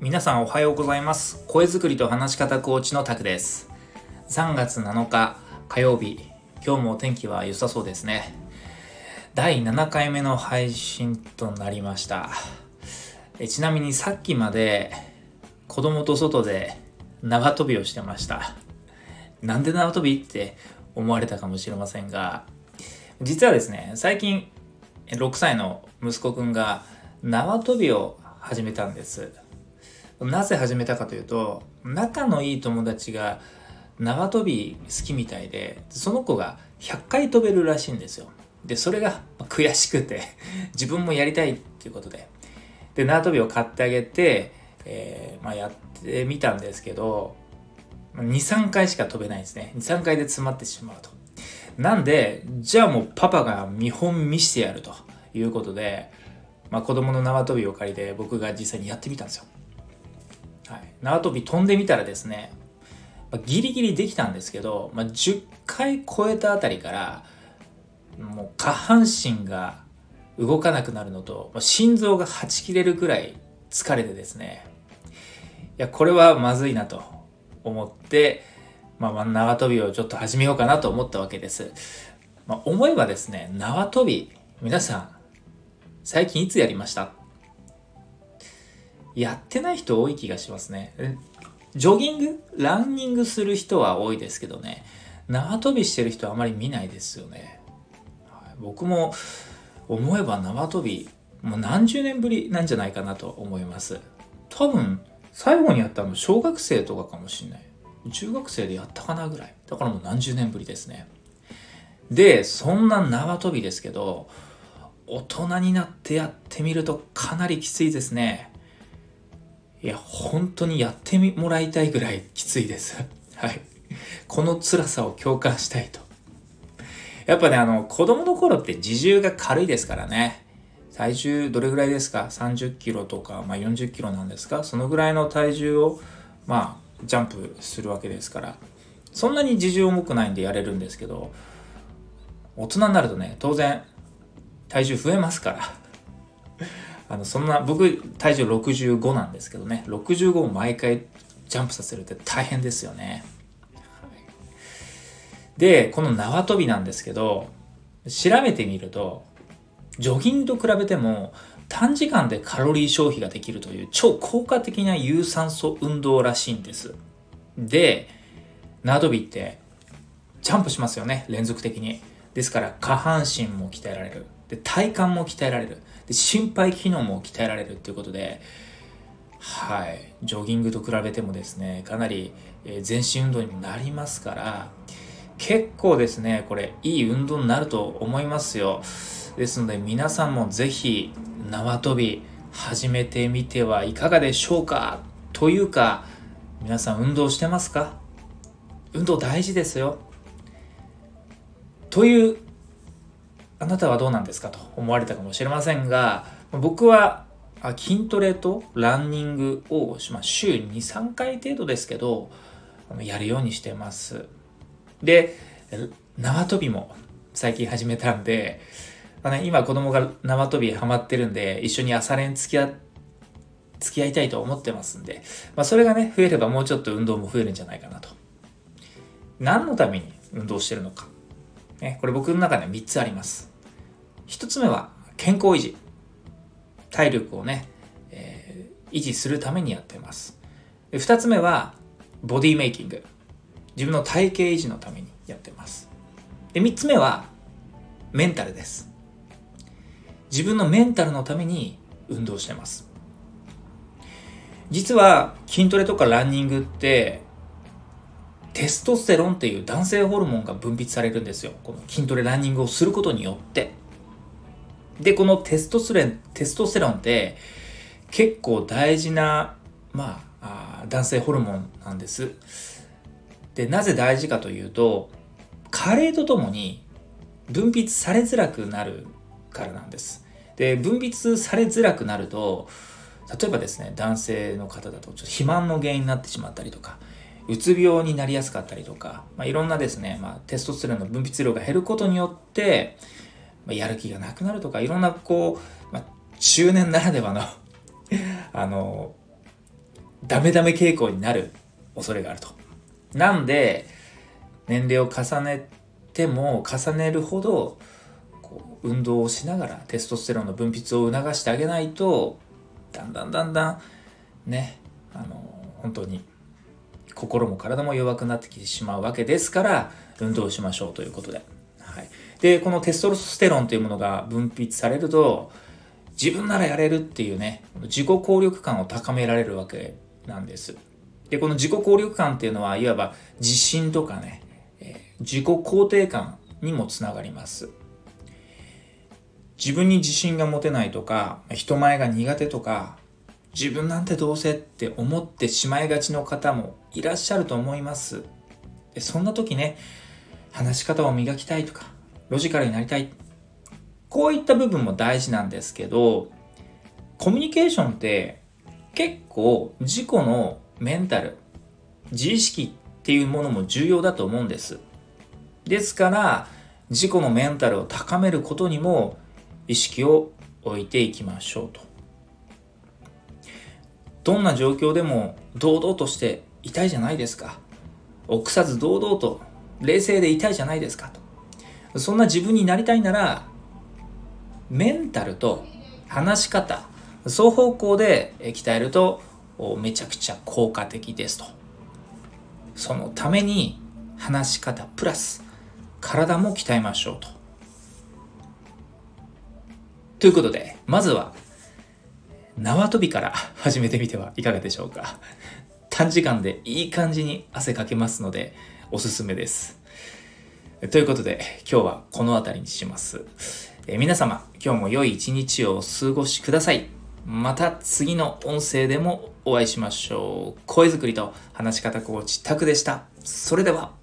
皆さんおはようございます。声作りと話し方コーチのタクです。3月7日火曜日。今日もお天気は良さそうですね。第7回目の配信となりました。えちなみにさっきまで子供と外で縄跳びをしてました。なんで縄跳びって思われたかもしれませんが実はですね最近6歳の息子くんが縄跳びを始めたんです。なぜ始めたかというと仲のいい友達が縄跳び好きみたいでその子が100回飛べるらしいんですよ。でそれが悔しくて 自分もやりたいっていうことで。で縄跳びを買ってあげて、えー、まあ、やってみたんですけど23回しか飛べないですね。23回で詰まってしまうと。なんでじゃあもうパパが見本見してやるということで、まあ、子供の縄跳びを借りて僕が実際にやってみたんですよ。はい、縄跳び飛んでみたらですね、まあ、ギリギリできたんですけど、まあ、10回超えたあたりからもう下半身が動かなくなるのと、ま、心臓がはち切れるくらい疲れてですねいやこれはまずいなと思って、まあ、縄跳びをちょっと始めようかなと思ったわけです、まあ、思えばですね縄跳び皆さん最近いつやりました？やってない人多い気がしますね。ジョギング？ランニングする人は多いですけどね、縄跳びしてる人はあまり見ないですよね。はい、僕も思えば縄跳び、もう何十年ぶりなんじゃないかなと思います。多分、最後にやったの小学生とかかもしんない。中学生でやったかなぐらい。だからもう何十年ぶりですね。で、そんな縄跳びですけど、大人になってやってみるとかなりきついですね。いや、本当にやってもらいたいぐらいきついです。はい。この辛さを共感したいと。やっぱね、あの、子供の頃って自重が軽いですからね。体重どれぐらいですか ?30 キロとか、まあ、40キロなんですか？そのぐらいの体重を、まあ、ジャンプするわけですから。そんなに自重重くないんでやれるんですけど、大人になるとね、当然、体重増えますから。あのそんな僕体重65なんですけどね。65を毎回ジャンプさせるって大変ですよね、でこの縄跳びなんですけど調べてみるとジョギングと比べても短時間でカロリー消費ができるという超効果的な有酸素運動らしいんです。で縄跳びってジャンプしますよね連続的に。ですから下半身も鍛えられる。で体幹も鍛えられる。で心肺機能も鍛えられるっていうことではい。ジョギングと比べてもですねかなり全身運動にもなりますから結構ですねこれいい運動になると思いますよ。ですので皆さんも是非縄跳び始めてみてはいかがでしょうか？というか皆さん運動してますか？運動大事ですよ。というあなたはどうなんですかと思われたかもしれませんが僕は筋トレとランニングを、まあ、週23回程度ですけどやるようにしてます。で縄跳びも最近始めたんで、今子供が縄跳びハマってるんで一緒に朝練付き合付き合いたいと思ってますんで、まあ、それがね増えればもうちょっと運動も増えるんじゃないかなと。何のために運動してるのか。ね、これ僕の中で3つあります。1つ目は健康維持。体力をね、えー、維持するためにやってます。で2つ目はボディメイキング。自分の体型維持のためにやってます。で3つ目はメンタルです。自分のメンタルのために運動してます。実は筋トレとかランニングってテストステロンっていう男性ホルモンが分泌されるんですよ。この筋トレランニングをすることによって。で、このテストステロン、テストステロンって結構大事な、まあ、あ男性ホルモンなんです。で、なぜ大事かというと、加齢とともに分泌されづらくなるからなんです。で、分泌されづらくなると、例えばですね、男性の方だとちょっと肥満の原因になってしまったりとか、うつ病になりやすかったりとか、まあ、いろんなですね、まあ、テストステロンの分泌量が減ることによって、まあ、やる気がなくなるとかいろんなこう、まあ、中年ならではの あのダメダメ傾向になる恐れがあると。なんで、年齢を重ねても重ねるほど、こう運動をしながらテストステロンの分泌を促してあげないと、だんだんだんだん、ね、あの、本当に心も体も弱くなってきてしまうわけですから、運動しましょうということで。はい。で、このテストステロンというものが分泌されると、自分ならやれるっていうね、自己効力感を高められるわけなんです。で、この自己効力感っていうのは、いわば自信とかね、え、自己肯定感にもつながります。自分に自信が持てないとか、人前が苦手とか、自分なんてどうせって思ってしまいがちの方もいらっしゃると思います。そんな時ね、話し方を磨きたいとか、ロジカルになりたい。こういった部分も大事なんですけど、コミュニケーションって結構自己のメンタル、自意識っていうものも重要だと思うんです。ですから、自己のメンタルを高めることにも意識を置いていきましょうと。どんな状況でも堂々としていたいじゃないですか。臆さず堂々と冷静でいたいじゃないですかと。そんな自分になりたいなら、メンタルと話し方、双方向で鍛えるとめちゃくちゃ効果的ですと。そのために話し方プラス体も鍛えましょうと。ということで、まずは縄跳びから 始めてみてはいかがでしょうか。短時間でいい感じに汗かけますのでおすすめです。ということで今日はこの辺りにします。え皆様今日も良い一日をお過ごしください。また次の音声でもお会いしましょう。声作りと話し方コーチタクでした。それでは。